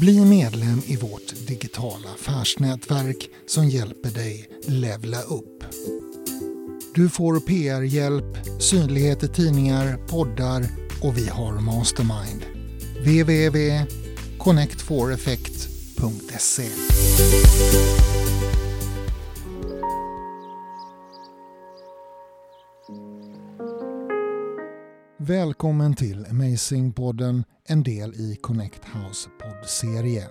Bli medlem i vårt digitala affärsnätverk som hjälper dig levla upp. Du får PR-hjälp, synlighet i tidningar, poddar och vi har Mastermind. www.connectforeffect.se Välkommen till Amazing-podden, en del i Connect House poddserie.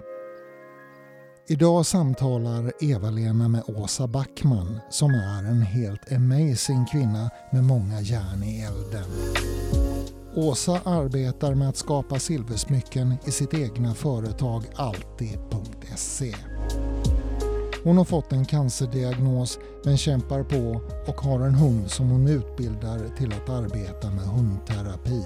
Idag samtalar Eva-Lena med Åsa Backman som är en helt amazing kvinna med många järn i elden. Åsa arbetar med att skapa silversmycken i sitt egna företag Alltid.se. Hon har fått en cancerdiagnos men kämpar på och har en hund som hon utbildar till att arbeta med hundterapi.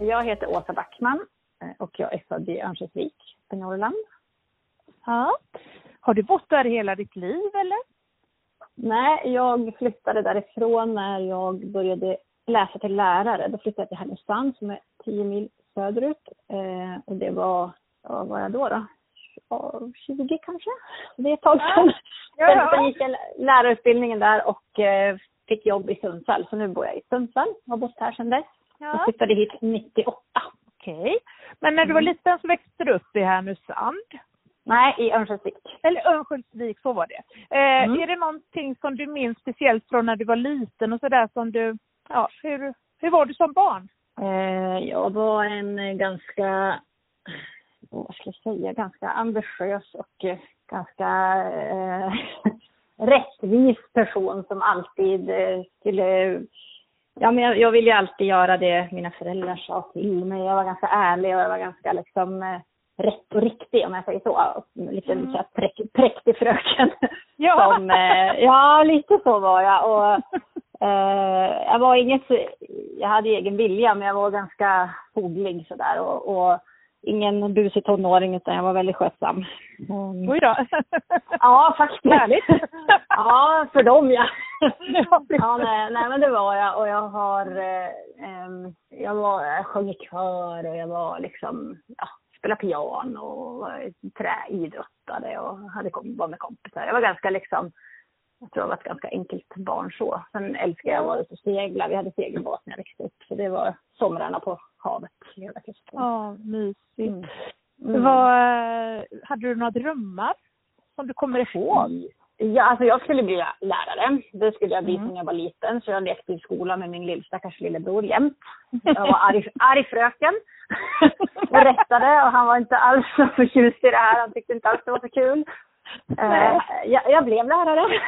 Jag heter Åsa Backman eh, och jag är född i Örnsköldsvik i Norrland. Ja. Har du bott där hela ditt liv eller? Nej, jag flyttade därifrån när jag började läsa till lärare. Då flyttade jag till Härnösand som är 10 mil söderut. Eh, och det var vad var jag då? då? 20 kanske? Det är ett tag sedan. Ja. Ja. Sen gick jag lärarutbildningen där och eh, fick jobb i Sundsvall. Så nu bor jag i Sundsvall. Har bott här sedan dess. Ja. Jag flyttade hit 98. Okej. Okay. Men när du var mm. liten så växte du upp i Härnösand? Nej, i Örnsköldsvik. Eller Örnsköldsvik, så var det. Eh, mm. Är det någonting som du minns speciellt från när du var liten och sådär som du, ja, hur, hur var du som barn? Eh, jag var en ganska vad ska jag säga, ganska ambitiös och eh, ganska eh, rättvis person som alltid eh, skulle Ja, men jag, jag ville ju alltid göra det mina föräldrar sa till mig. Jag var ganska ärlig och jag var ganska liksom eh, rätt och riktig om jag säger så. Lite mm. så präk, präktig fröken. Ja. Som, eh, ja, lite så var jag. Och, eh, jag var inget, jag hade egen vilja men jag var ganska foglig sådär. Och, och ingen busig tonåring utan jag var väldigt skötsam. Mm. Oj då. ja, faktiskt. Härligt. ja, för dem ja. ja, nej, nej, men det var jag och jag har, eh, jag var, jag sjöng i kör och jag var liksom, ja, spelade piano och träidrottade och hade var med kompisar. Jag var ganska liksom, jag tror jag var ett ganska enkelt barn så. Sen älskade jag att vara ute och segla. Vi hade segelbåt när jag växte upp. Så det var somrarna på havet hela kusten. Ja, mysigt. Mm. Mm. Vad, hade du några drömmar som du kommer ihåg? Ja, alltså jag skulle bli lärare. Det skulle jag bli mm. när jag var liten. Så jag lekte i skolan med min lillstackars lillebror jämt. Jag var arg, arg fröken. och rättade och han var inte alls så förtjust i det här. Han tyckte inte alls det var så kul. Uh, jag, jag, blev lärare.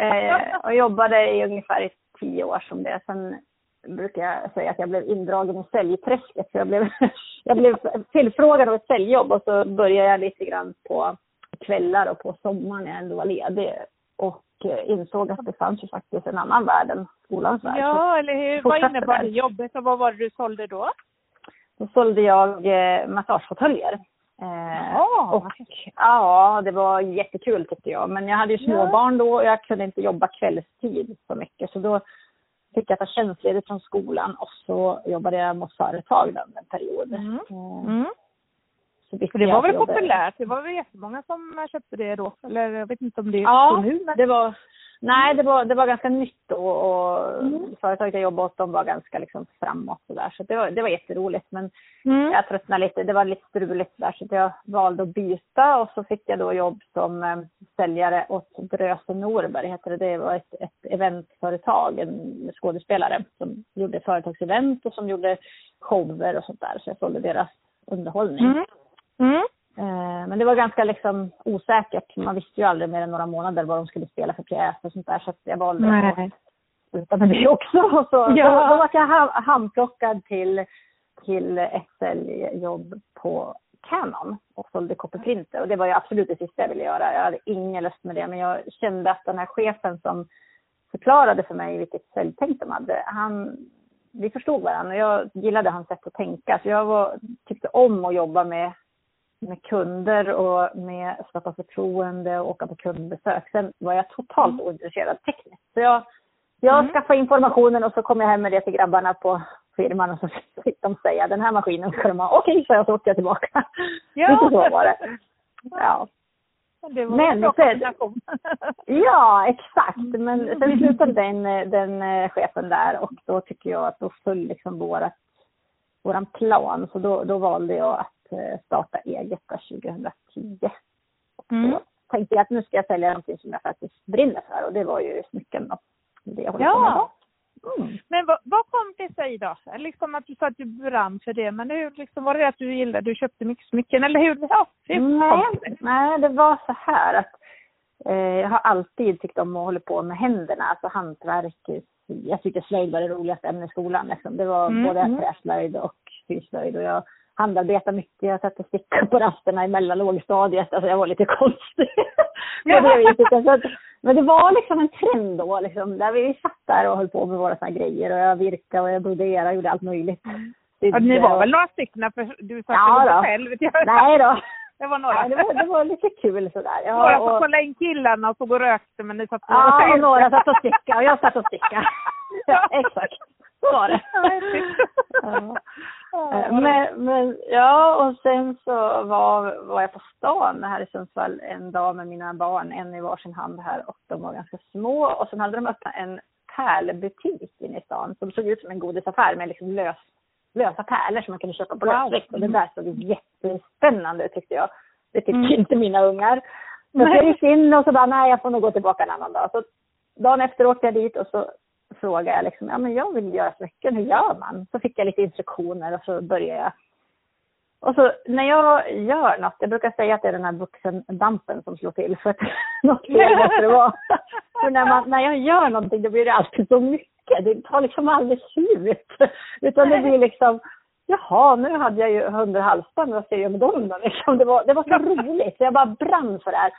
uh, och jobbade i ungefär tio år som det. Sen brukar jag säga att jag blev indragen i säljträsket. Jag, blev, jag blev tillfrågad om ett säljjobb och så började jag lite grann på kvällar och på sommaren när jag ändå var ledig. Och eh, insåg att det fanns ju faktiskt en annan värld än skolans värld. Ja, eller hur? Vad innebar det jobbet och vad var det du sålde då? Då sålde jag eh, massagefåtöljer. Eh, och, ja, det var jättekul tyckte jag. Men jag hade ju småbarn då och jag kunde inte jobba kvällstid så mycket. Så då fick jag ta tjänstledigt från skolan och så jobbade jag mot företag en period. Mm. Eh, mm. Så det var väl populärt? Det var väl jättemånga som köpte det då? Eller jag vet inte om det är ja, så nu? Men... det var Nej, det var, det var ganska nytt då och mm. företaget jag jobbade åt de var ganska liksom framåt och där. Så det var, det var jätteroligt. Men mm. jag tröttnade lite. Det var lite struligt där så jag valde att byta och så fick jag då jobb som eh, säljare åt Dröse Norberg heter det. Det var ett, ett eventföretag, en skådespelare som gjorde företagsevent och som gjorde shower och sånt där. Så jag sålde deras underhållning. Mm. Eh, men det var ganska liksom osäkert. Man visste ju aldrig mer än några månader vad de skulle spela för pjäs och sånt där. Så jag valde Nej. att sluta med det också. Och så, ja. då, var jag handplockad till, till ett säljjobb på Canon och sålde copyprinter. Och det var ju absolut det sista jag ville göra. Jag hade ingen lust med det. Men jag kände att den här chefen som förklarade för mig vilket säljtänk de hade, han, vi förstod varandra och jag gillade hans sätt att tänka. Så jag var, tyckte om att jobba med med kunder och med att skapa förtroende och åka på kundbesök. Sen var jag totalt mm. ointresserad tekniskt. Så jag, jag mm. skaffade informationen och så kom jag hem med det till grabbarna på firman och så fick de säga den här maskinen ska de ha. Okej, så jag så åkte jag tillbaka. Ja. Lite så var det. Ja. Det var Men, en bra Ja, exakt. Men sen slutade den, den eh, chefen där och då tycker jag att då föll liksom vårat, våran plan. Så då, då valde jag att starta eget 2010. Mm. Då tänkte jag att nu ska jag sälja någonting som jag faktiskt brinner för och det var ju smycken då. Det jag ja. på med Mm. Men vad, vad, kom det sig då? Liksom att du sa att du brann för det, men hur liksom, var det att du gillade, du köpte mycket smycken eller hur? Ja, hur nej, det? nej, det var så här att eh, jag har alltid tyckt om att hålla på med händerna, alltså hantverk. Jag tyckte slöjd var det roligaste ämnet i skolan. Liksom. Det var mm. både mm. träslöjd och syslöjd och jag handarbetade mycket. Jag satte stickor på rasterna i mellanlågstadiet. Alltså jag var lite konstig. på det viset. Men det var liksom en trend då, liksom, där vi satt där och höll på med våra såna grejer och jag virkade och jag broderade och gjorde allt möjligt. Det, ja, ni var väl några stycken för du satt ja, inte själv? Nej då. Det var några. Ja, det, var, det var lite kul sådär. Ja, några som och... kollade in killarna och såg och rökte men ni satt och Ja, och några satt och stickade och jag satt och stickade. ja, exakt. Så var det. ja. Eh, men, men ja, och sen så var, var jag på stan här i Sundsvall en dag med mina barn, en i varsin hand här och de var ganska små. Och sen hade de öppnat en pärlbutik inne i stan som såg ut som en godisaffär med liksom lös, lösa pärlor som man kunde köpa på lösvikt. Och det där såg jättespännande ut tyckte jag. Det tyckte mm. inte mina ungar. Så jag gick in och så bara, nej jag får nog gå tillbaka en annan dag. Så dagen efter åkte jag dit och så frågade jag liksom, ja men jag vill göra smycken, hur gör man? Så fick jag lite instruktioner och så började jag. Och så när jag gör något, jag brukar säga att det är den här vuxendampen som slår till för att något fel måste det vara. För när, man, när jag gör någonting då blir det alltid så mycket, det tar liksom aldrig slut. Utan det blir liksom, jaha nu hade jag ju hundra halsband, vad ska jag göra med dem då? Liksom, det, var, det var så roligt, så jag bara brann för det här.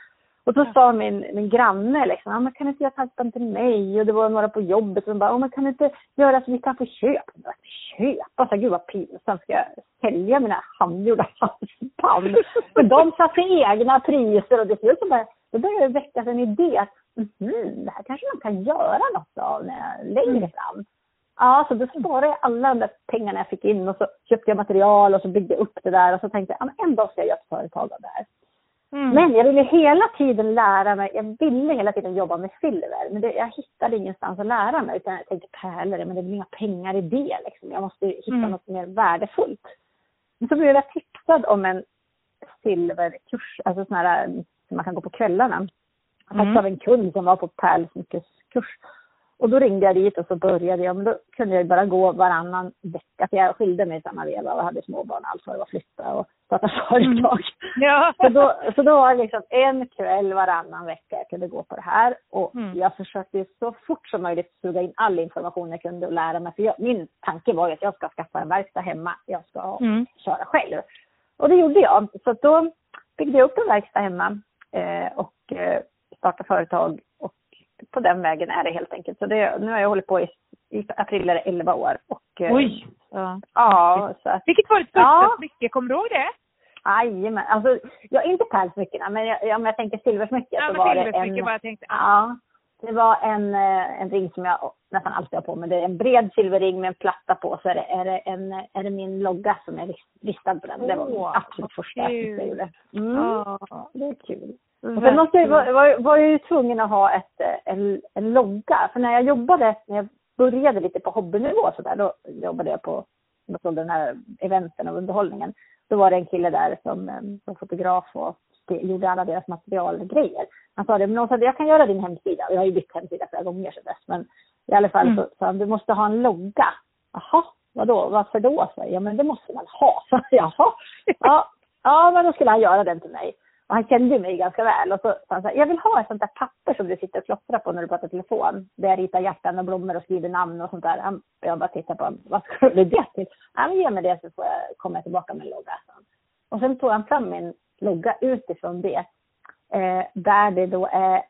Och så sa min, min granne liksom, ja, men kan inte göra halsband till mig? Och det var några på jobbet som bara, ja, men kan inte göra så vi kan få köpa? Köpa? Så, Gud vad pinsamt, ska jag sälja mina handgjorda halsband? För de satte egna priser och till slut så bara, då började det väckas en idé att mm, det här kanske man kan göra något av när jag längre mm. fram. Ja, så då sparade jag alla de där pengarna jag fick in och så köpte jag material och så byggde jag upp det där och så tänkte jag, ja, en dag ska jag göra ett företag av det här. Mm. Men jag ville hela tiden lära mig, jag ville hela tiden jobba med silver. Men det, jag hittade ingenstans att lära mig. Utan jag tänkte pärlor, men det blir inga pengar i det. Liksom. Jag måste hitta mm. något mer värdefullt. Men så blev jag tipsad om en silverkurs, alltså sån här som man kan gå på kvällarna. Mm. av en kund som var på pärlsmyckeskurs. Och då ringde jag dit och så började jag, men då kunde jag bara gå varannan vecka. För jag skilde mig i samma veva och hade småbarn, allt vad det var flytta och starta företag. Mm. Ja. Så, då, så då var det liksom en kväll varannan vecka jag kunde gå på det här. Och mm. jag försökte så fort som möjligt suga in all information jag kunde och lära mig. För jag, min tanke var ju att jag ska skaffa en verkstad hemma. Jag ska mm. köra själv. Och det gjorde jag. Så då byggde jag upp en verkstad hemma eh, och eh, startade företag. På den vägen är det helt enkelt. Så det, nu har jag hållit på i, i april är det 11 år. Och, eh, Oj! Så, ja, så att, Vilket var ditt första ja. smycke? Kommer du ihåg det? Jajamän. Alltså, jag inte pärlsmyckena, men jag, om jag tänker silversmycket ja, så var det en... Bara tänkte. Ja, det var en, eh, en ring som jag nästan alltid har på mig. Det är en bred silverring med en platta på. Så är det, är det, en, är det min logga som är listad på den. Det var min absolut första jag gjorde. Mm. Oh. Det är kul. Och sen måste jag, var, var, var jag ju tvungen att ha ett, eh, en, en logga. För när jag jobbade, när jag började lite på hobbynivå så där, då jobbade jag på, jag sålde den här eventen och underhållningen. Då var det en kille där som, eh, som fotograf och gjorde alla deras materialgrejer. Han sa det, men sa, jag kan göra din hemsida. Och jag har ju bytt hemsida flera gånger sedan dess. Men i alla fall mm. så sa han, du måste ha en logga. Jaha, vadå, varför då? Så, ja men det måste man ha. Så, Jaha, ja, ja men då skulle han göra den till mig. Och han kände mig ganska väl. Och så sa han så här, jag vill ha ett sånt där papper som du sitter och klottrar på när du pratar telefon. Där jag ritar hjärtan och blommor och skriver namn och sånt där. Han, jag bara tittar på honom, vad ska du det till? Han ge mig det så får jag komma tillbaka med en logga. Och sen tog han fram min logga utifrån det. Eh, där det då är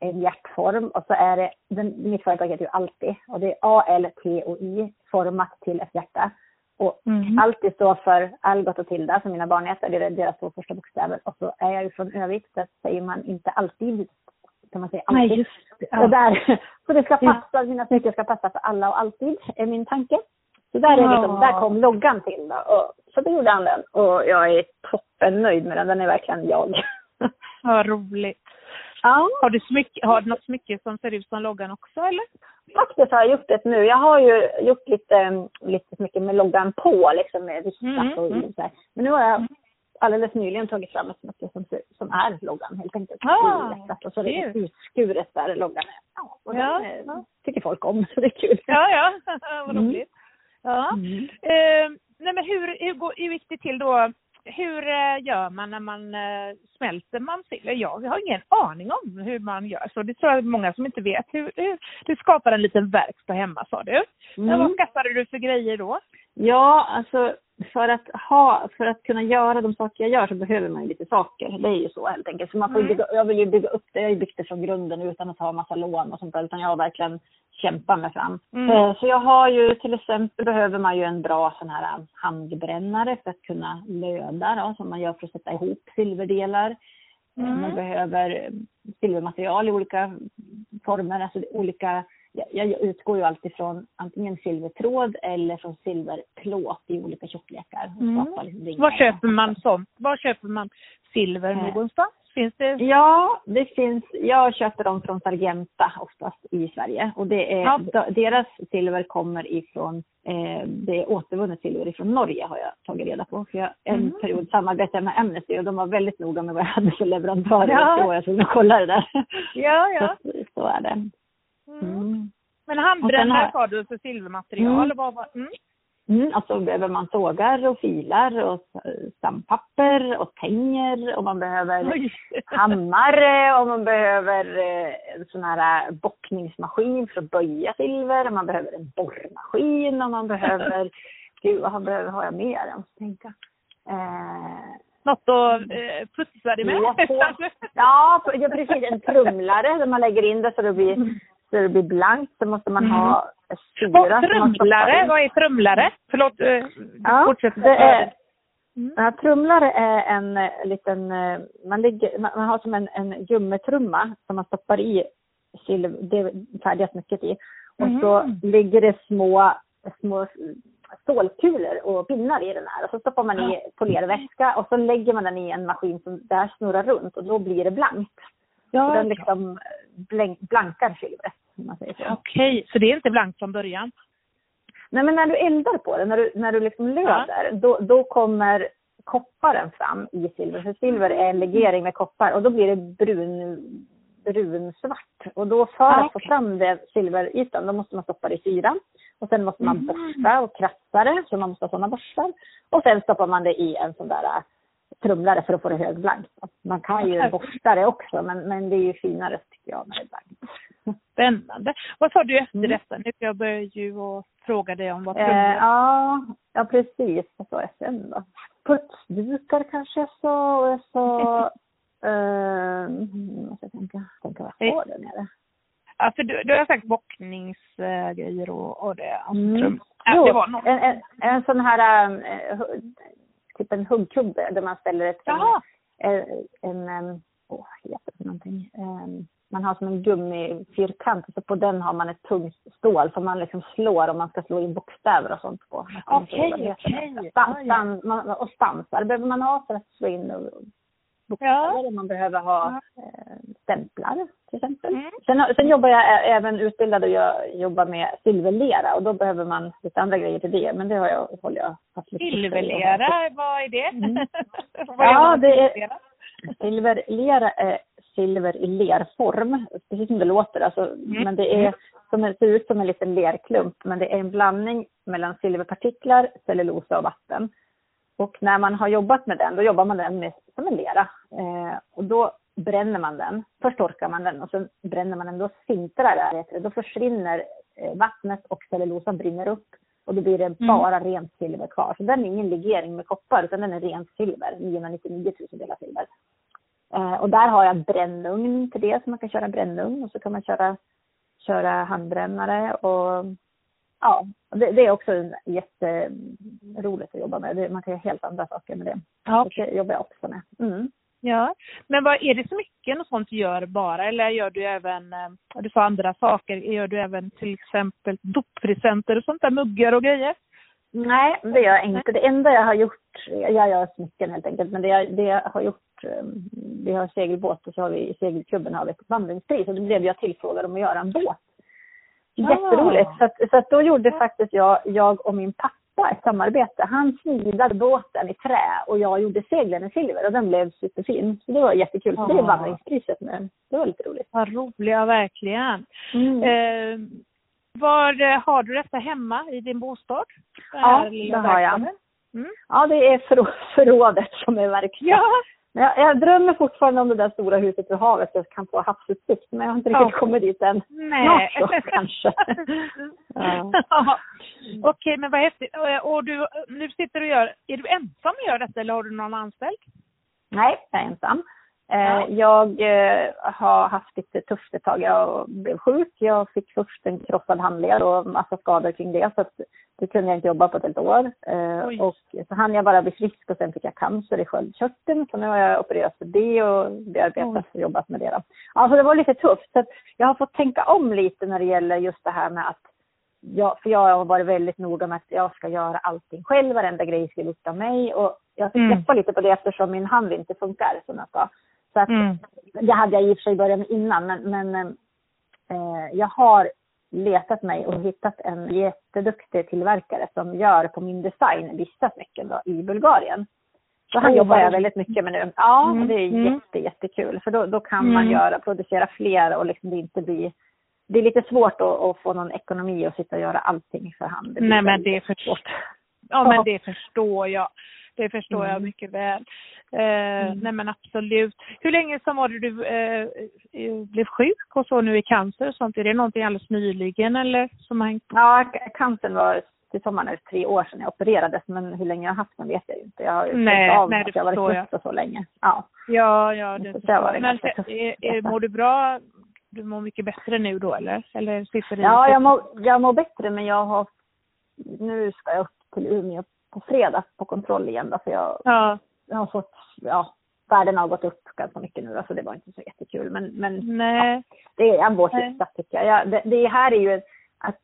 en hjärtform och så är det, den, mitt företag heter ju Alltid och det är A-L-T-O-I format till ett hjärta. Och mm. alltid står för Algot och Tilda som mina barn heter, det är deras två första bokstäver. Och så är jag ju från Övik, så säger man inte alltid, kan man säga alltid. Nej, just det. Ja. Där, så det ska passa, mina smycken ska passa för alla och alltid, är min tanke. Så där, är liksom, där kom loggan till då. Och, så då gjorde han den och jag är toppen nöjd med den. Den är verkligen jag. Vad roligt. Ja. Har du, smycke, har du något smycke som ser ut som loggan också eller? Faktiskt har jag gjort det nu. Jag har ju gjort lite, lite smycken med loggan på, liksom med riktat mm, och mm. så här. Men nu har jag alldeles nyligen tagit fram ett smycke som, som är loggan helt enkelt. Ah, och så är det utskuret där loggan är. Ja, och ja, den ja. tycker folk om, så det är kul. Ja, ja, vad mm. roligt. Mm. Ja. Mm. Eh, nej men hur, hur, går, hur gick det till då hur eh, gör man när man eh, smälter man sill? Jag har ingen aning om hur man gör så. Det tror jag många som inte vet. Hur, hur, du skapar en liten verkstad hemma sa du. Mm. Vad skaffade du för grejer då? Ja, alltså för att, ha, för att kunna göra de saker jag gör så behöver man ju lite saker. Det är ju så helt enkelt. Så man får mm. bygga, jag vill ju bygga upp det. Jag har ju byggt det från grunden utan att ha massa lån och sånt där. Utan jag har verkligen kämpat mig fram. Mm. Eh, så jag har ju till exempel behöver man ju en bra sån här handbrännare för att kunna löda då, som man gör för att sätta ihop silverdelar. Eh, mm. Man behöver silvermaterial i olika former, alltså olika jag utgår ju alltid från antingen silvertråd eller från silverplåt i olika tjocklekar. Mm. Liksom Var köper man sånt? Var köper man silver eh. någonstans? Finns det? Ja, det finns. Jag köper dem från Sargenta oftast i Sverige och det är, ja. deras silver kommer ifrån eh, det är återvunnet silver ifrån Norge har jag tagit reda på. För jag, en mm. period samarbetade jag med Amnesty och de var väldigt noga med vad jag hade för leverantörer. Ja. Så jag att kolla det där. Ja, ja. Så, så är det. Mm. Men handbrännare sa du för silvermaterial? Mm. Var, mm. Mm, och så behöver man sågar och filar och stamppapper och tänger och man behöver Oj. hammare och man behöver eh, en sån här bockningsmaskin för att böja silver och man behöver en borrmaskin och man behöver, gud vad behöver, har jag mer? Jag måste tänka. Eh, något att eh, putsa det med? Ja, ja, precis. En trumlare där man lägger in det så det blir så det blir blankt så måste man mm. ha syra. Trumlare, vad är trumlare? Förlåt, eh, ja, fortsätt. Det är, mm. ja, trumlare är en eh, liten, eh, man, ligger, man, man har som en, en gummitrumma som man stoppar i silver, det färdiga smycket i. Och mm. så ligger det små, små stålkulor och pinnar i den här. Och så stoppar man i polervätska och så lägger man den i en maskin som där snurrar runt och då blir det blankt. Ja, så den liksom blankar silvret. Okej, okay, så det är inte blankt från början? Nej, men när du eldar på det, när du, när du liksom löder, ja. då, då kommer kopparen fram i silver. För silver är en legering med koppar och då blir det brun, brunsvart. Och då för att okay. få fram det silverytan, då måste man stoppa det i syran. Och sen måste man mm. borsta och krafsa det, så man måste ha sådana borstar. Och sen stoppar man det i en sån där trumlare för att få det högblankt. Man kan ju borsta det också, men, men det är ju finare tycker jag när det är blankt. Spännande. Vad sa du efter mm. detta? Nu jag börjar ju och fråga dig om vad eh, ja, ja, precis. Vad sa jag sen då? Putsdukar kanske jag sa och jag sa eh, måste jag tänka, tänka vad jag sa där nere. Ja, för du, du har sagt bockningsgrejer och, och det. Mm. Ja, det var. En, en, en sån här äh, typ en huggkubbe där man ställer ett, en, en, en åh, vad heter det för någonting? Um, man har som en gummifyrkant och så på den har man ett tungt stål som man liksom slår om man ska slå in bokstäver och sånt på. Okej, okay, okej. Okay. och stansar behöver man ha för att slå in bokstäver. Ja. Man behöver ha eh, stämplar till exempel. Mm. Sen, sen jobbar jag även utbildad och jag jobbar med silverlera och då behöver man lite andra grejer till det. Men det har jag, håller jag fast lite Silverlera, vad är det? Mm. vad ja, det är, silverlera är silver i lerform, precis som det låter. Alltså, mm. Men det är som det ser ut som en liten lerklump, men det är en blandning mellan silverpartiklar, cellulosa och vatten. Och när man har jobbat med den, då jobbar man den med, som en lera. Eh, och då bränner man den. Först torkar man den och sen bränner man den. Då sintrar det. Då försvinner eh, vattnet och cellulosan brinner upp. Och då blir det mm. bara mm. rent silver kvar. Så den är ingen legering med koppar utan den är rent silver. 999 000 delar silver. Eh, och där har jag brännugn till det, så man kan köra brännugn och så kan man köra, köra handbrännare och ja, det, det, är också jätteroligt att jobba med. Det, man kan göra helt andra saker med det. Ja. Det jobbar jag också med. Mm. Ja, men vad, är det smycken och sånt du gör bara eller gör du även, eh, du sa andra saker, gör du även till exempel doppresenter och sånt där, muggar och grejer? Nej, det gör jag inte. Det enda jag har gjort, jag gör smycken helt enkelt, men det jag, det jag har gjort, vi har segelbåt och så har vi i segelklubben har vi ett vandringspris och då blev jag tillfrågad om att göra en båt. Jätteroligt. Så, att, så att då gjorde faktiskt jag, jag och min pappa ett samarbete. Han smidade båten i trä och jag gjorde seglen i silver och den blev superfin. Så det var jättekul. Så det är vandringspriset nu. Det var lite roligt. Vad roliga, verkligen. Mm. Eh, var har du detta hemma i din bostad? Ja, det har jag. Mm. Ja, det är förrådet som är verkstaden. Ja. Jag, jag drömmer fortfarande om det där stora huset vid havet så jag kan få havsutsikt, men jag har inte riktigt ja. kommit dit än. Nej. Snart så, kanske. ja. ja. Okej, men vad häftigt. Och du, nu sitter du och gör, är du ensam och gör detta eller har du någon anställd? Nej, jag är ensam. Ja. Eh, jag eh, har haft lite tufft ett tag. Jag blev sjuk. Jag fick först en krossad handled och massa skador kring det. Så det kunde jag inte jobba på ett helt år. Eh, Oj. Och så hann jag bara bli frisk och sen fick jag cancer i sköldkörteln. Så nu har jag opererat för det och bearbetat och jobbat med det. Då. Alltså det var lite tufft. Så jag har fått tänka om lite när det gäller just det här med att jag, för jag har varit väldigt noga med att jag ska göra allting själv, varenda grej ska lyfta mig. Och jag fick mm. släppa mm. lite på det eftersom min hand inte funkar som jag sa. Så att, mm. Det hade jag i och för sig börjat med innan, men, men eh, jag har letat mig och hittat en jätteduktig tillverkare som gör på min design vissa smycken då, i Bulgarien. Så han jobbar jag väldigt mycket med nu. Ja, mm. det är mm. jätte, jättekul. För då, då kan mm. man göra, producera fler och liksom det inte blir... Det är lite svårt att, att få någon ekonomi och sitta och göra allting för hand. Nej, men det är för svårt. Ja, men det förstår jag. Det förstår mm. jag mycket väl. Eh, mm. Nej men absolut. Hur länge sedan var det du eh, eh, blev sjuk och så nu i cancer och sånt? Är det någonting alldeles nyligen eller som har hängt Ja, cancern var till sommaren är tre år sedan jag opererades men hur länge jag har haft den vet jag inte. Jag har ju nej, av nej, att jag varit sjuk så länge. Ja, ja, ja det förstår jag. Men är, är, mår du bra? Du mår mycket bättre nu då eller? Eller sitter Ja, jag mår, jag mår bättre men jag har nu ska jag upp till Umeå på fredag på kontroll igen då, för jag, ja. Har fått, ja, värdena har gått upp ganska mycket nu då, så det var inte så jättekul. Men, men Nej. Ja, det är vårt sista tycker jag. Ja, det, det här är ju att,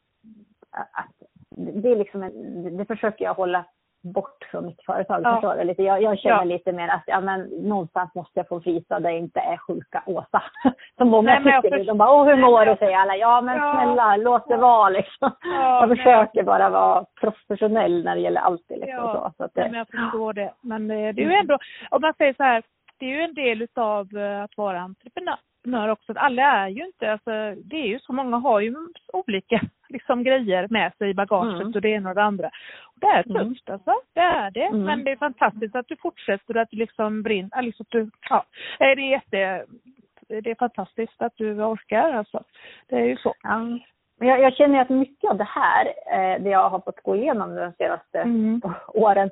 att det är liksom, en, det försöker jag hålla bort från mitt företag. Ja. Förstår du? Lite. Jag, jag känner ja. lite mer att ja, men, någonstans måste jag få visa där jag inte är sjuka Åsa. Som många Nej, tycker. För... De bara, åh hur mår du? säger alla. Ja men ja. snälla, låt det vara liksom. Ja, jag försöker bara vara professionell när det gäller allt. Liksom, så. så att det... men jag förstår det. Men eh, det är ju ändå, om man säger så här, det är ju en del utav eh, att vara entreprenör entreprenör också. Alla är ju inte, alltså, det är ju så många har ju olika liksom, grejer med sig i bagaget mm. och det ena och det andra. Och det är tufft mm. alltså, det är det. Mm. Men det är fantastiskt att du fortsätter att du liksom brinner, liksom, du, ja, det är jätte, det är fantastiskt att du orkar alltså. Det är ju så. Ja. Jag, jag känner att mycket av det här, eh, det jag har fått gå igenom de senaste mm. åren,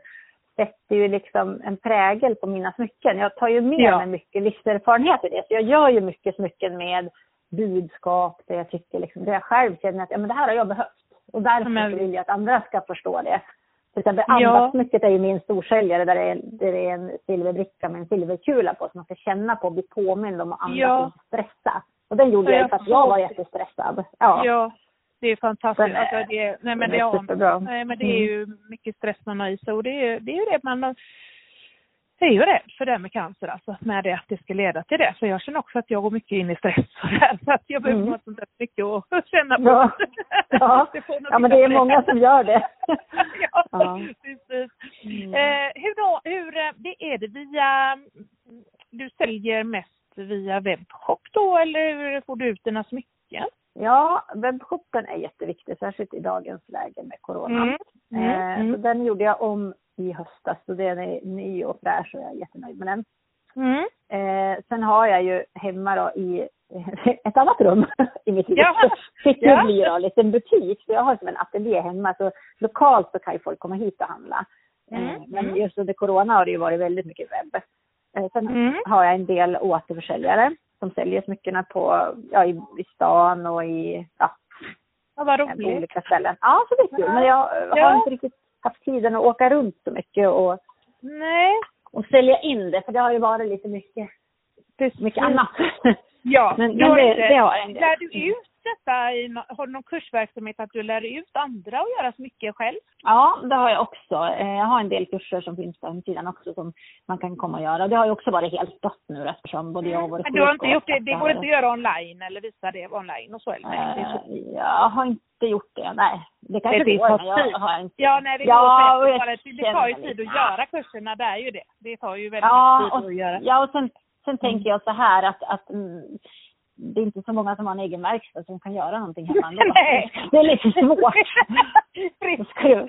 sätter ju liksom en prägel på mina smycken. Jag tar ju med ja. mig mycket livserfarenhet i det. Så jag gör ju mycket smycken med budskap, det jag tycker liksom, det jag själv känner att ja, men det här har jag behövt. Och därför men... vill jag att andra ska förstå det. Till exempel andaktsmycket är ju min storsäljare där det, är, där det är en silverbricka med en silverkula på som man ska känna på och bli påmind om att andas ja. och inte stressa. Och den gjorde jag, jag för att jag var jättestressad. Ja. ja. Det är fantastiskt. Men, alltså det, nej, men det, är, nej, men det är ju mycket stress man har i sig och det är, det är det man är ju rädd för det med cancer, alltså med det att det ska leda till det. Så jag känner också att jag går mycket in i stress så att jag behöver mm. något sånt där mycket att känna på. Ja, ja. ja men det är många som gör det. ja, ja, precis. Mm. Eh, hur då, hur, eh, det är det via, du säljer mest via webbshop då eller hur får du ut dina smycken? Ja, webbshoppen är jätteviktig, särskilt i dagens läge med corona. Mm. Mm. Eh, mm. Så den gjorde jag om i höstas, så den är ny och fräsch och jag är jättenöjd med den. Mm. Eh, sen har jag ju hemma då i ett annat rum i mitt hus. Ja. Fick det ja. bli då, en liten butik. Så jag har som en ateljé hemma. Så lokalt så kan ju folk komma hit och handla. Mm. Eh, men mm. just under corona har det ju varit väldigt mycket webb. Eh, sen mm. har jag en del återförsäljare som säljer smyckena på, ja, i, i stan och i, ja, ja vad roligt. på olika ställen. Ja, så det är kul. Men jag ja. har inte riktigt haft tiden att åka runt så mycket och, Nej. och sälja in det, för det har ju varit lite mycket, mycket annat. Ja, men, men det, det, har jag Lär du ut detta i, har du någon kursverksamhet att du lär ut andra att göra så mycket själv? Ja, det har jag också. Eh, jag har en del kurser som finns på hemsidan också som man kan komma och göra. Det har ju också varit helt stött nu eftersom både jag och vår Men du har inte gjort det, det går inte att göra online eller visa det online och så eller? Nej, jag har inte gjort det, nej. Det kanske det går, men jag har inte. Ja, nej det ja, går säkert. Det tar ju tid att göra kurserna, det är ju det. Det tar ju väldigt ja, tid att göra. Ja, och sen, sen mm. tänker jag så här att, att mm, det är inte så många som har en egen verkstad som kan göra någonting hemma ändå. Det är lite svårt.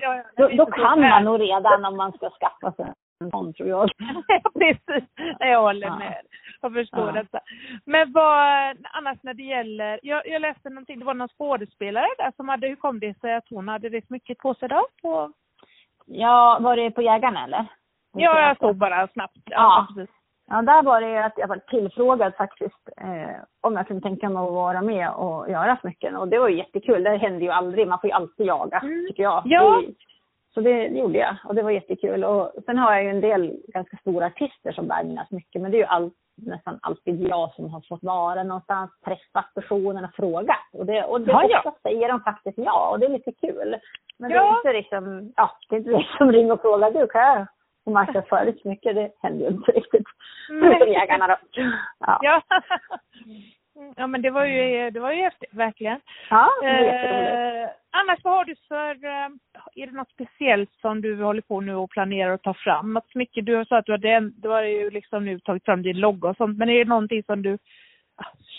då, då, då kan man nog redan om man ska skaffa sig en sån tror jag. Precis, jag håller ja. med. Jag förstår ja. detta. Men vad annars när det gäller, jag, jag läste någonting, det var någon skådespelare där som hade, hur kom det sig att hon hade det mycket på sig då? På... Ja, var det på Jägarna eller? Ja, jag såg bara snabbt. Ja, ja. precis. Ja, där var det att jag var tillfrågad faktiskt eh, om jag kunde tänka mig att vara med och göra smycken. Och det var ju jättekul. Det hände ju aldrig. Man får ju alltid jaga, mm. tycker jag. Ja. Det, så det gjorde jag och det var jättekul. Och sen har jag ju en del ganska stora artister som bär mina smycken. Men det är ju all, nästan alltid jag som har fått vara någonstans, träffat personen och frågat. Och det, och det ja, ja. säger de faktiskt ja och det är lite kul. Men ja. det är inte liksom, ja, det är inte liksom ring och fråga, du kan jag och marknadsföra lite mycket. Det händer ju inte riktigt. Förutom jägarna då. Ja. ja. Ja men det var ju, det var ju häftigt, verkligen. Ja, det. Eh, annars vad har du för, eh, är det något speciellt som du håller på nu och planerar att ta fram? Något mycket, du sa att du hade, du har ju liksom nu tagit fram din logga och sånt, men är det någonting som du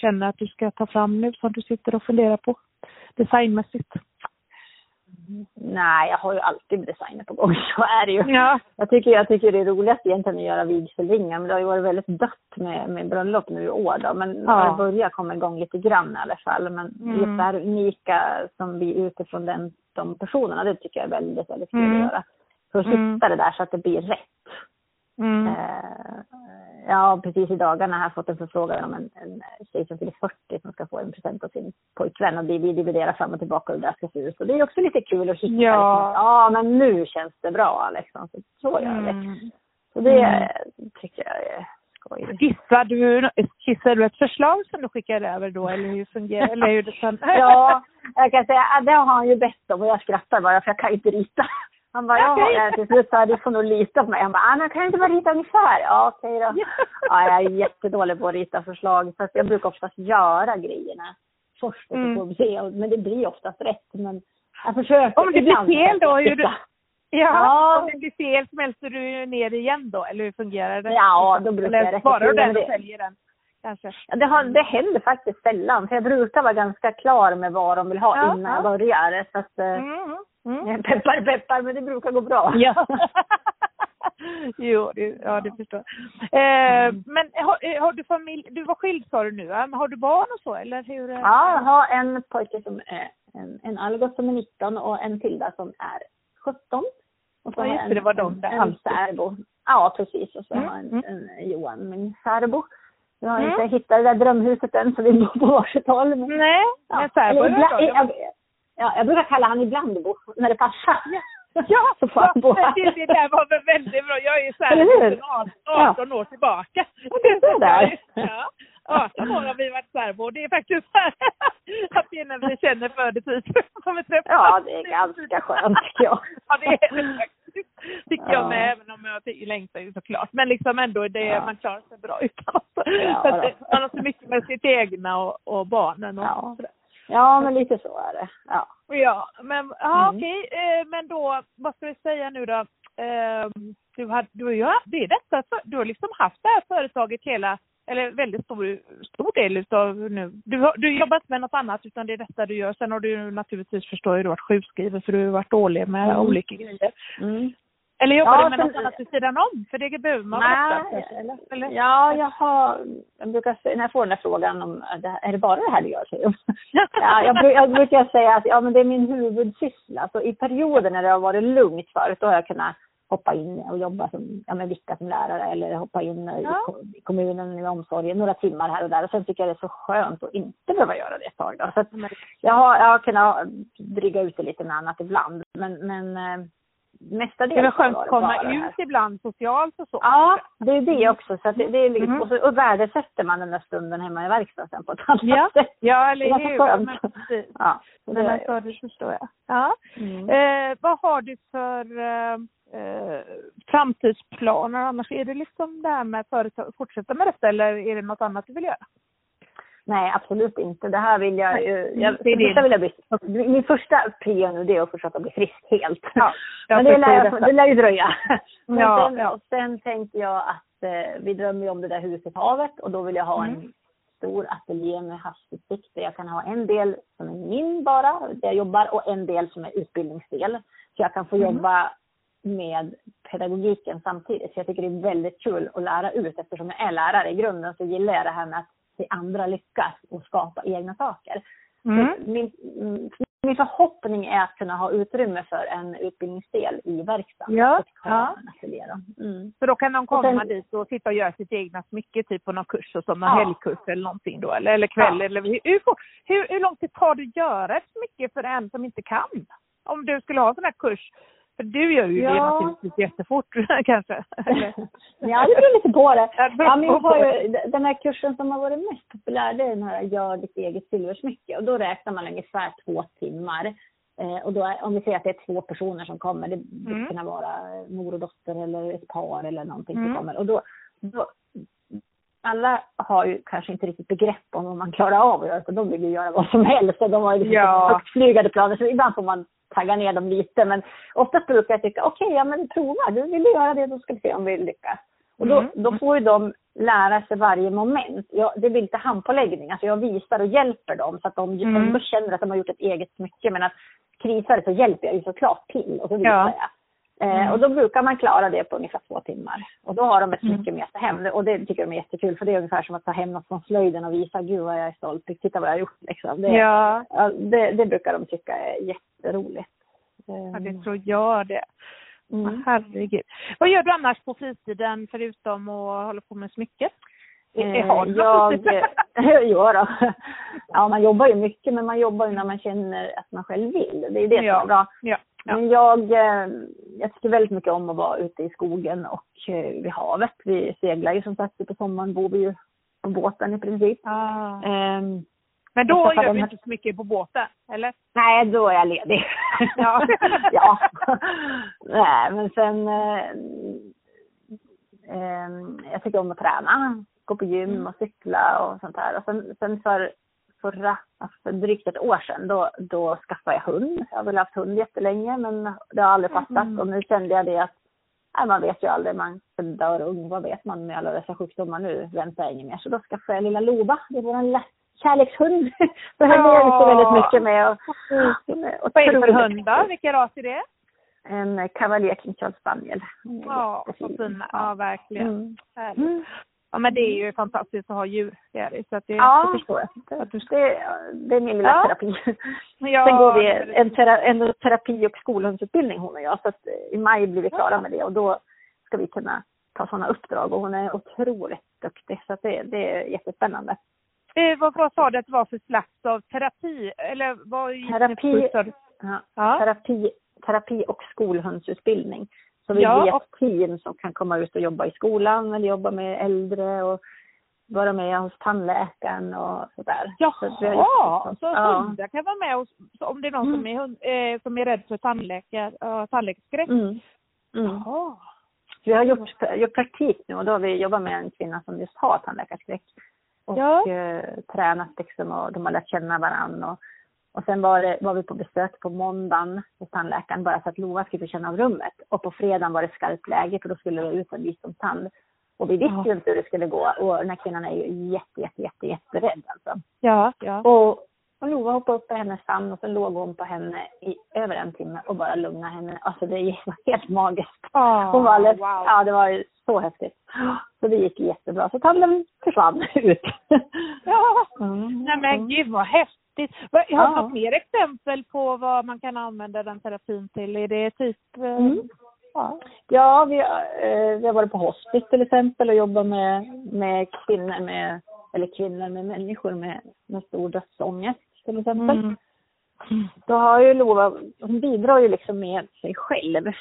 känner att du ska ta fram nu som du sitter och funderar på designmässigt? Nej, jag har ju alltid designer på gång, så är det ju. Ja. Jag, tycker, jag tycker det är roligast egentligen att göra vigselringar, men det har ju varit väldigt dött med, med bröllop nu i år då. Men ja. det börjar komma igång lite grann i alla fall. Men mm. just det här unika som blir utifrån den, de personerna, det tycker jag är väldigt, väldigt kul mm. att göra. För att mm. hitta det där så att det blir rätt. Mm. Eh, ja, precis i dagarna har jag fått en förfrågan om en, en tjej som fyller 40 som ska få en present av sin pojkvän och vi dividerar fram och tillbaka hur det där ska se ut. Så det är också lite kul att hitta. Ja, liksom, men nu känns det bra liksom. Så, så gör det. Mm. Så det mm. tycker jag är skojigt. Gissar du, gissar du ett förslag som du skickar över då eller hur fungerar eller hur det kan... Ja, jag kan säga det har han ju bett om och jag skrattar bara för jag kan inte rita. Han bara, ja, till slut sa du får nog lita på mig. Han bara, Anna kan du inte bara rita ungefär? Ja, okej då. Ja, jag är jättedålig på att rita förslag. Så jag brukar oftast göra grejerna först och så mm. får vi se. Men det blir oftast rätt. Men jag försöker. Om det blir fel då? Hur du... Ja, ja, om det blir fel smälter du ner igen då? Eller hur fungerar det? Ja, då brukar Eller jag rätta du den och säljer den? Kanske. Ja, det, har, det händer faktiskt sällan. För jag brukar vara ganska klar med vad de vill ha ja, innan ja. jag börjar. Så att, eh, mm. Mm. Peppar peppar, men det brukar gå bra. Ja. jo, det, ja det förstår jag. Eh, men har, eh, har, du familj, du var skild sa du nu, men har du barn och så eller hur? Ja, jag har en pojke som är, en, en Algot som är 19 och en Tilda som är 17. Och så ja, just det, det var de där. En särbo. Ja, precis. Och så mm. har jag en, mm. en Johan, min särbo. Jag har mm. inte hittat det där drömhuset än så vi bor på varsitt håll. Men, Nej, ja. men särbo är Ja, jag brukar kalla han ibland Bo, när det passar. Ja, så ja det, det där var väl väldigt bra. Jag är så här 18 år tillbaka. det är så där. Ja, 18 år har vi varit särbo. Det är faktiskt så här att det är när vi känner för det typ som vi träffas. Ja, det är ganska skönt tycker jag. Ja, det är det faktiskt. Tycker ja. jag med, även om jag längtar ju såklart. Men liksom ändå, det, ja. man klarar sig bra utan ja, man har så mycket med sitt egna och, och barnen och ja. sådär. Ja, men lite så är det. Ja, ja men ja, mm. okej. Eh, men då, vad ska vi säga nu då? Eh, du har, du, ja, det är detta, du har liksom haft det här företaget hela, eller väldigt stor, stor del utav nu. Du har du jobbar inte med något annat utan det är detta du gör. Sen har du naturligtvis förstår jag, du varit sjukskriven för du har varit dålig med mm. olika grejer. Mm. Eller jobbar ja, du med något annat vid sidan om? För det behöver man nej, eller? eller? Ja, jag har, jag brukar säga, när jag får den här frågan om, är det bara det här du gör? Säger ja, jag, jag brukar säga att ja, men det är min huvudsyssla. Så i perioder när det har varit lugnt förut, då har jag kunnat hoppa in och jobba som, ja, men vicka som lärare eller hoppa in ja. i kommunen i omsorgen några timmar här och där. Och sen tycker jag det är så skönt att inte behöva göra det ett tag. Då. Så att jag, har, jag har kunnat dryga ut det lite med annat ibland. Men, men eh, mestadels Det väl skönt var att komma ut ibland socialt och så. Ja, det är det också. Så att det, det är liksom, Mm. och, så, och värdesätter man den där stunden hemma i verkstaden på ett annat Ja, sätt. ja eller hur. Men precis. Ja, det, men så det förstår jag. Ja. mm. Eh, vad har du för eh, eh, framtidsplaner annars? Är det liksom det här med företag, fortsätta med detta eller är det något annat du vill göra? Nej, absolut inte. Det här vill jag. Jag, det första vill jag bli, min första prio nu det är att försöka bli frisk helt. Ja, jag Men det lär, detta. det lär ju dröja. Men Ja, sen, ja. sen tänkte jag att eh, vi drömmer om det där huset havet och då vill jag ha Mm. en stor ateljé med havsutsikt där jag kan ha en del som är min bara, där jag jobbar, och en del som är utbildningsdel. Så jag kan få Mm. jobba med pedagogiken samtidigt. Så jag tycker det är väldigt kul att lära ut eftersom jag är lärare i grunden så gillar jag det här med att se andra lyckas och skapa egna saker. Mm. Min, min förhoppning är att kunna ha utrymme för en utbildningsdel i verkstaden. Ja, då. Mm. Så då kan de komma Och sen- dit och sitta och göra sitt egna smycke typ på någon kurs och som Ja. helgkurs eller någonting då eller, eller kväll Ja. eller hur, hur, hur lång tid tar det att göra ett smycke för en som inte kan? Om du skulle ha en sån här kurs. För du gör ju det Ja. naturligtvis jättefort kanske. Ja, det beror lite på det. Ja, det men jag har det. ju, den här kursen som har varit mest populär det är den här Gör ditt eget silversmycke. Och då räknar man ungefär två timmar. Eh, och då är, om vi säger att det är två personer som kommer, det, det Mm. kan vara mor och dotter eller ett par eller någonting Mm. som kommer. Och då, då, alla har ju kanske inte riktigt begrepp om vad man klarar av att göra, så de vill ju göra vad som helst och de har ju liksom Ja. högtflygande planer, så ibland får man tagga ner dem lite. Men oftast brukar jag tycka, okej, ja men prova, du vill göra det, då ska vi se om vi lyckas. Och då, Mm. då får ju de lära sig varje moment. Jag, det blir lite handpåläggning, alltså jag visar och hjälper dem så att de Mm. ändå känner att de har gjort ett eget smycke. Men att krisar så hjälper jag ju såklart till och så visar Ja. jag. Eh, Mm. och då brukar man klara det på ungefär två timmar. Och då har de ett Mm. smycke med sig hem. Och det tycker de är jättekul för det är ungefär som att ta hem något från slöjden och visa gud vad jag är stolt, titta vad jag har gjort liksom. Det, Ja, det, det brukar de tycka är jätteroligt. ja, det Eh, tror jag det. mm. Herregud. Vad gör du annars på fritiden förutom att hålla på med smycket? Eh, Har du någon jag, fritid? jo då. Ja, man jobbar ju mycket men man jobbar ju när man känner att man själv vill. Det är det som Ja. är bra. Ja. Men jag, eh, jag tycker väldigt mycket om att vara ute i skogen och eh, vid havet. Vi seglar ju som sagt, på sommaren bor vi ju på båten i princip. Ah. Ehm, Men då gör du inte så mycket på båten, eller? nej, då är jag ledig. Ja. ja. nej, men sen... Eh, ehm, jag tycker om att träna. Gå på gym Mm. och cykla och sånt här. Och sen, sen för förra, alltså för drygt ett år sedan, då, då skaffade jag hund. Jag har väl haft hund jättelänge men det har aldrig fattat. Mm. Och nu kände jag det att nej, man vet ju aldrig, man dör ung. Vad vet man med alla dessa sjukdomar nu? Väntar jag inget mer. Så då skaffade jag lilla Lova. Det är vår lilla kärlekshund. Henne är jag så väldigt mycket med. Och, och Vad är det för hund då? Vilken ras är det? en Cavalier King Charles Spaniel. Ja, så fina. Ja, verkligen. Mm. Mm. Ja, men det är ju fantastiskt att ha djur. Det är det. Så att det, Ja, det förstår jag. det, det, det är min lilla Ja. terapi. Ja, Sen går vi en, tera, en terapi och skolhundsutbildning hon och jag. Så att eh, i maj blir vi klara med det och då ska vi kunna ta sådana uppdrag och hon är otroligt duktig. Så att det, det är jättespännande. Eh, vad, vad sa du att det var för slags av terapi? Eller vad Terapi- du? Ja. Ja. Terapi, terapi och skolhundsutbildning. Så vi Ja, blir ett team som kan komma ut och jobba i skolan eller jobba med äldre och vara med hos tandläkaren och sådär. Så Jaha, så ja. hundar kan vara med och, så om det är någon som, Mm. är, hund, eh, som är rädd för tandläkare, uh, tandläkarskräck? Mm. Mm. Jaha. Vi har gjort, gjort praktik nu och då har vi jobbat med en kvinna som just har tandläkarskräck. Och Ja. eh, tränat liksom och de har lärt känna varandra. Och, och sen var, det, var vi på besök på måndagen hos tandläkaren bara för att Lova skulle få känna av rummet. Och på fredagen var det skarpt läge för då skulle det ut en visdomstand. Och vi visste Ja. ju inte hur det skulle gå och den här kvinnan är ju jätte, jätte, jätte, jätterädd alltså. Ja, ja. Och, och Lova hoppade upp på hennes famn och så låg hon på henne i över en timme och bara lugnade henne. Alltså det var helt magiskt. Ah, Hon var alldeles, wow. ja det var ju så häftigt. Så det gick jättebra. Så tanden försvann ut. Ja. Mm. Nej men gud vad häftigt. Jag har Ja. fått mer exempel på vad man kan använda den terapin till. Är det typ... eh, Mm. Ja. Ja, vi, har, eh, vi har varit på hospice till exempel och jobbat med, med kvinnor med, eller kvinnor med människor med, med stor dödsångest till exempel. Mm. då har ju Lova, hon bidrar ju liksom med sig själv. Eh,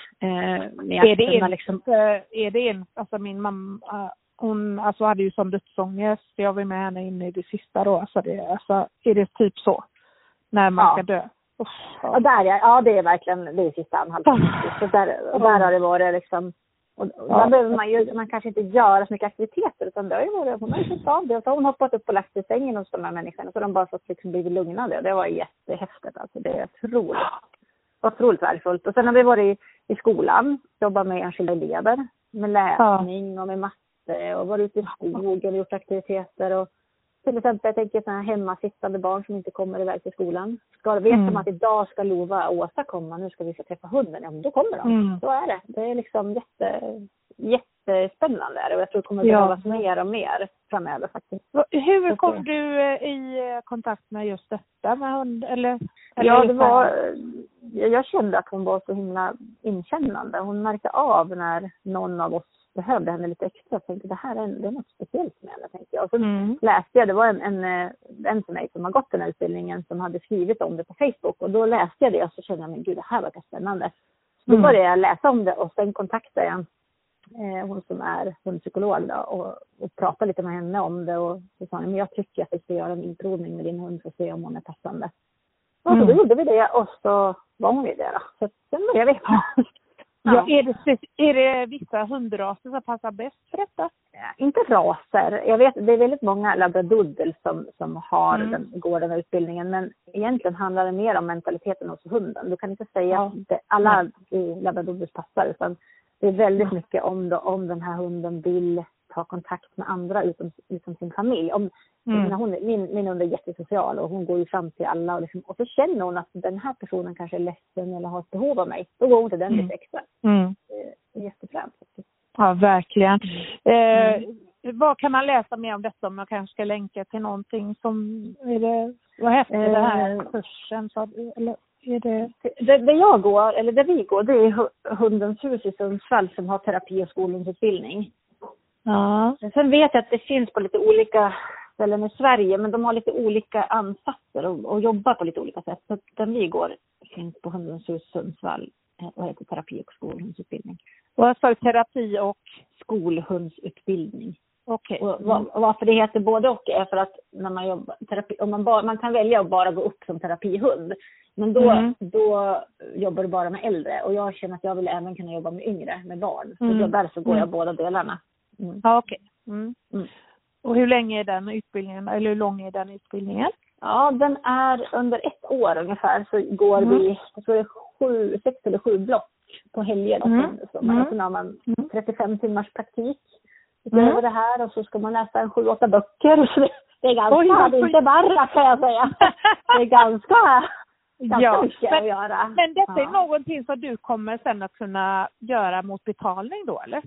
med är, det en, liksom... är det en, alltså min mamma, hon alltså hade ju som dödsångest, jag var med henne in i det sista då, alltså, det, alltså är det typ så? När man Ja. ska dö? Uff, Ja, där, ja, ja, det är verkligen det är sista anhalten. Så där, och där har det varit liksom, och, och Ja. där behöver man ju, man kanske inte göra så mycket aktiviteter utan det har ju varit, hon har ju sett av det. Och så har hon hoppat upp och lagt sig i sängen hos de här människorna så har de bara fått liksom blivit lugnade och det var jättehäftigt alltså. Det är otroligt, otroligt värdefullt. Och sen har vi varit i, i skolan, jobbat med enskilda elever, med läsning och med matte och varit ute i skogen och gjort aktiviteter och till exempel, jag tänker sådana här hemmasittande barn som inte kommer iväg till skolan. Ska, vet Mm. de att idag ska Lova och Åsa komma, nu ska vi få träffa hunden, ja men då kommer de. Mm. Så är det. Det är liksom jätte, jättespännande och jag tror det kommer Ja. behövas mer och mer framöver faktiskt. Hur kom du eh, i eh, kontakt med just detta med hund? Eller, eller Ja, det här? var, jag kände att hon var så himla inkännande. Hon märkte av när någon av oss behövde henne lite extra. Jag tänkte det här är, det är något speciellt med henne. Tänkte jag. Och så Mm. läste jag, det var en, en eh, vän till mig som har gått den här utbildningen som hade skrivit om det på Facebook och då läste jag det och så kände jag men gud det här verkar spännande. Så då Mm. började jag läsa om det och sen kontaktade jag eh, hon som är hundpsykolog då, och, och pratade lite med henne om det och så sa men jag tycker att vi ska göra en inprovning med din hund för att se om hon är passande. Och så Mm. då gjorde vi det och så var hon ju det då. Så sen började vi. Ja, är, det, är det vissa hundraser som passar bäst för detta? inte raser. Jag vet, det är väldigt många labradoodles som, som har Mm. den, går den här utbildningen. Men egentligen handlar det mer om mentaliteten hos hunden. Du kan inte säga Ja. att det, alla labradoodles passar. Utan det är väldigt mycket om, då, om den här hunden vill ta kontakt med andra utom, utom sin familj. Om, Mm. hon, min, min hund är jättesocial och hon går ju fram till alla. Och, liksom, och så känner hon att den här personen kanske är ledsen eller har ett behov av mig. Då går hon till den Mm. lite extra. Mm. Det är jättefränt. Ja, verkligen. Eh, Mm. Vad kan man läsa mer om detta om jag kanske ska länka till någonting som, är det, vad hette det här Eh. kursen? Så, eller är det, Det, det jag går, eller där vi går, det är Hu- Hundens hus i Sundsvall som har terapi och skolhundsutbildning. Ja. Sen vet jag att det finns på lite olika ställen i Sverige, men de har lite olika ansatser och, och jobbar på lite olika sätt. Så den vi går finns på Hundens hus Sundsvall eh, och heter terapi och skolhundsutbildning. Sa du, terapi och, Skolhundsutbildning. okej. Och vad, och varför det heter både och är för att när man jobbar terapi, om man, bara, man kan välja att bara gå upp som terapihund. Men då, Mm. då jobbar du bara med äldre och jag känner att jag vill även kunna jobba med yngre, med barn. Så Mm. då, därför går jag Mm. båda delarna. Mm. Ja, okej. Mm. Mm. Och hur länge är den utbildningen, eller hur lång är den utbildningen? Ja, den är under ett år ungefär så går Mm. vi, jag tror det är sju, sex eller sju block på helger. Mm. Mm. Så man, Mm. Sen har man Mm. 35 timmars praktik utöver Mm. det här och så ska man läsa en sju, åtta böcker. Så det, är ganska, Oj, det är inte bara kan jag säga. Det är ganska, ganska Ja, mycket men- att göra. Men detta är ja. någonting som du kommer sen att kunna göra mot betalning då, eller?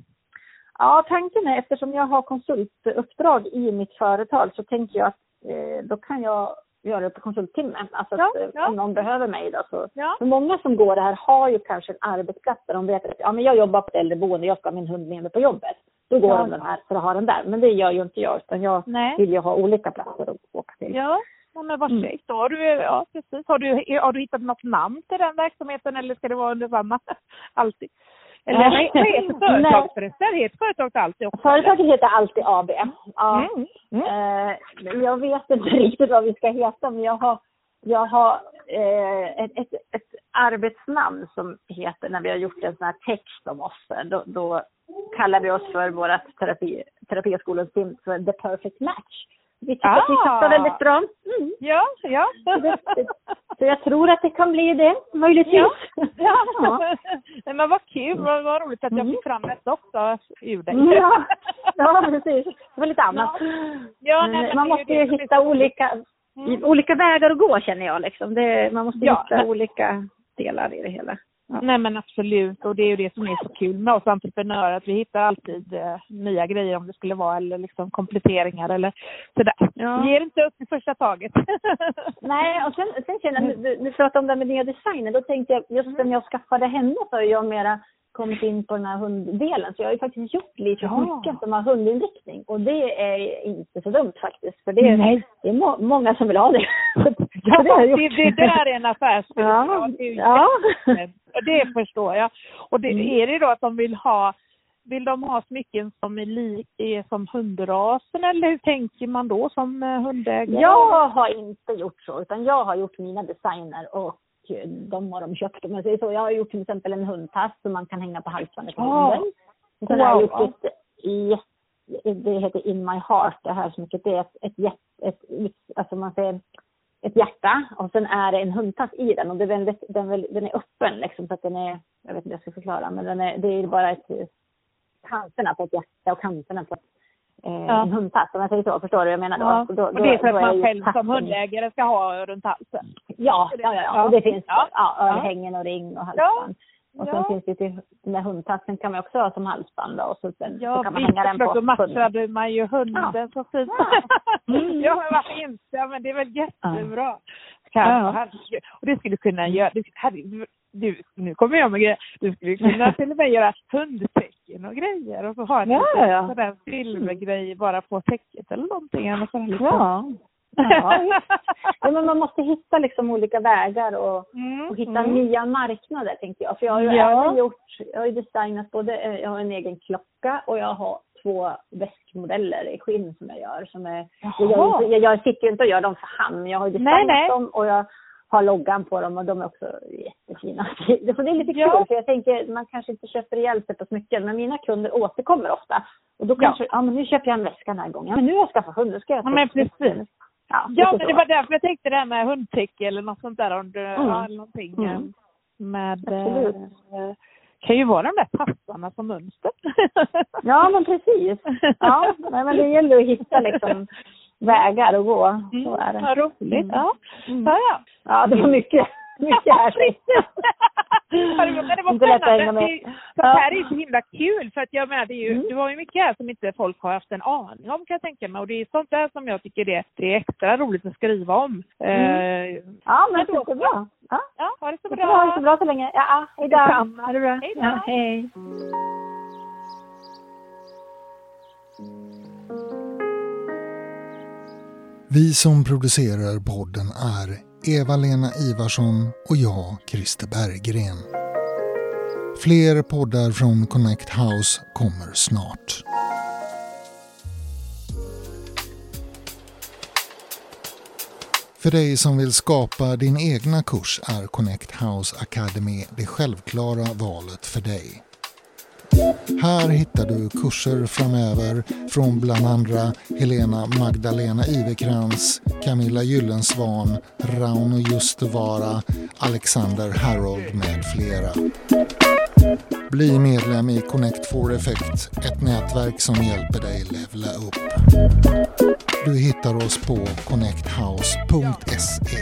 Ja, tanken är eftersom jag har konsultuppdrag i mitt företag så tänker jag att eh, då kan jag göra det på konsulttimme. Alltså Ja, att, eh, ja. om någon behöver mig då så. Ja. För många som går det här har ju kanske en arbetsplats där de vet att ja, men jag jobbar på ett äldreboende, jag ska ha min hund med mig på jobbet. Då går Ja. de den här för att ha den där. Men det gör ju inte jag utan jag Nej. vill ju ha olika platser att åka till. Ja, ja, men vad Mm. Då har du, ja, precis. Har du, har du hittat något namn till den verksamheten eller ska det vara under samma alltid? Eller Nej. vad heter företaget förresten? Heter företaget alltid också? Företaget heter Alltid AB. Ja. Mm. Mm. Eh, jag vet inte riktigt vad vi ska heta, men jag har, jag har eh, ett, ett, ett arbetsnamn som heter, när vi har gjort en sån här text om oss, då, då kallar vi oss för vårt terapi, terapiskolans team för The Perfect Match. Vi tycker att vi Ah. passar väldigt bra. Mm. Ja, ja. Så, jag tror att det kan bli det, möjligtvis. Ja. Ja. Ja. Nej, men vad kul, vad, vad roligt att jag Mm. fick fram detta också ur dig. Ja, ja precis. Det var lite annat. Ja, nej, men man måste ju hitta olika, Mm. olika vägar att gå känner jag. Liksom. Det, man måste hitta olika delar i det hela. Ja. Nej men absolut och det är ju det som är så kul med oss entreprenörer att vi hittar alltid eh, nya grejer om det skulle vara eller liksom kompletteringar eller sådär. Ja. Ger inte upp i första taget. Nej, och sen, sen känner jag, du, du pratade om det med nya designen. Då tänkte jag, just sen jag skaffade henne så har jag mera kommit in på den här hunddelen. Så jag har ju faktiskt gjort lite Ja. mycket som har hundinriktning. Och det är inte så dumt faktiskt. För det är, Nej. det är må, många som vill ha det. Ja, det, det, det, där är en affärsbild. Ja. ja. Det förstår jag. Och det, mm. är det då att de vill ha vill de ha smycken som är, lik, är som hundrasen eller hur tänker man då som eh, hundägare? Jag har inte gjort så utan jag har gjort mina designer och de har de köpt. Om jag säger så. Jag har gjort till exempel en hundtass som man kan hänga på halsbandet på oh. hunden. Sen wow. har jag gjort ett, ett, det heter In My Heart, det här smycket. Det är ett, ett, ett, ett, alltså man säger, ett hjärta och sen är det en hundtass i den och är väldigt, den, den är öppen liksom så att den är, jag vet inte hur jag ska förklara, men den är, det är bara ett, kanterna på ett hjärta och kanterna på eh, ja. en hundtass om jag säger så. Förstår du vad jag menar då? Ja. då, då och det är för att man själv som hundägare ska ha runt halsen? Ja, ja, ja, ja. och det finns ja. Ja, örhängen och ring och halsband. Och sen ja. finns det till den där hundtassen kan man också ha som halsband då, och så, sen, ja, så kan man hänga den på. Ja, matchade man ju hunden ja. så fint. Ja. Mm. ja, varför inte? Men det är väl jättebra. Ja. Och det skulle kunna göra, du, nu kommer jag med grejer, du skulle kunna till och med göra hundtecken och grejer och så ha en ja, ja. sådär silvergrej bara på täcket eller någonting. Eller så ja. Ja. ja, men man måste hitta liksom olika vägar och, mm, och hitta mm. nya marknader tänkte jag. För jag har ju ja. även gjort, jag har designat både, eh, jag har en egen klocka och jag har två väskmodeller i skinn som jag gör. Som är, jag, jag, jag, jag sitter ju inte och gör dem för hand, jag har ju designat nej, nej. dem och jag har loggan på dem och de är också jättefina. Så det är lite kul, ja. för jag tänker man kanske inte köper ihjäl sig på smycken, men mina kunder återkommer ofta. Och då kanske, ja, ja men nu köper jag en väska den här gången. Ja, men nu har jag skaffat hund, nu ska jag Ja men precis. Ja, ja men det var därför jag tänkte det här med hundtäcke eller något sånt där, om du mm. har någonting mm. Med. Eh, kan ju vara de där tassarna som mönster. ja men precis. Ja, men det gäller att hitta liksom vägar att gå. Mm. Så är det. Vad roligt. Mm. Ja. Mm. Ja, ja. ja, det var mycket. Ja, det var, det var spännande. Det, det här är så himla kul för att jag menar, det, är ju, mm. det var ju mycket här som inte folk har haft en aning om kan jag tänka mig och det är sånt där som jag tycker det, det är extra roligt att skriva om. Mm. Eh, ja, men det är så bra. Ja. ja, ha det så bra. Ha det så bra så länge. Ja, hej då. Ha det bra. Hej då. Ja, hej. Vi som producerar podden är Eva-Lena Ivarsson och jag, Christer Berggren. Fler poddar från Connect House kommer snart. För dig som vill skapa din egna kurs är Connect House Academy det självklara valet för dig. Här hittar du kurser framöver från bland andra Helena Magdalena Ivekrans, Camilla Gyllensvan, Rauno Justevara, Alexander Harold med flera. Bli medlem i Connect for Effect, ett nätverk som hjälper dig levla upp. Du hittar oss på connecthouse.se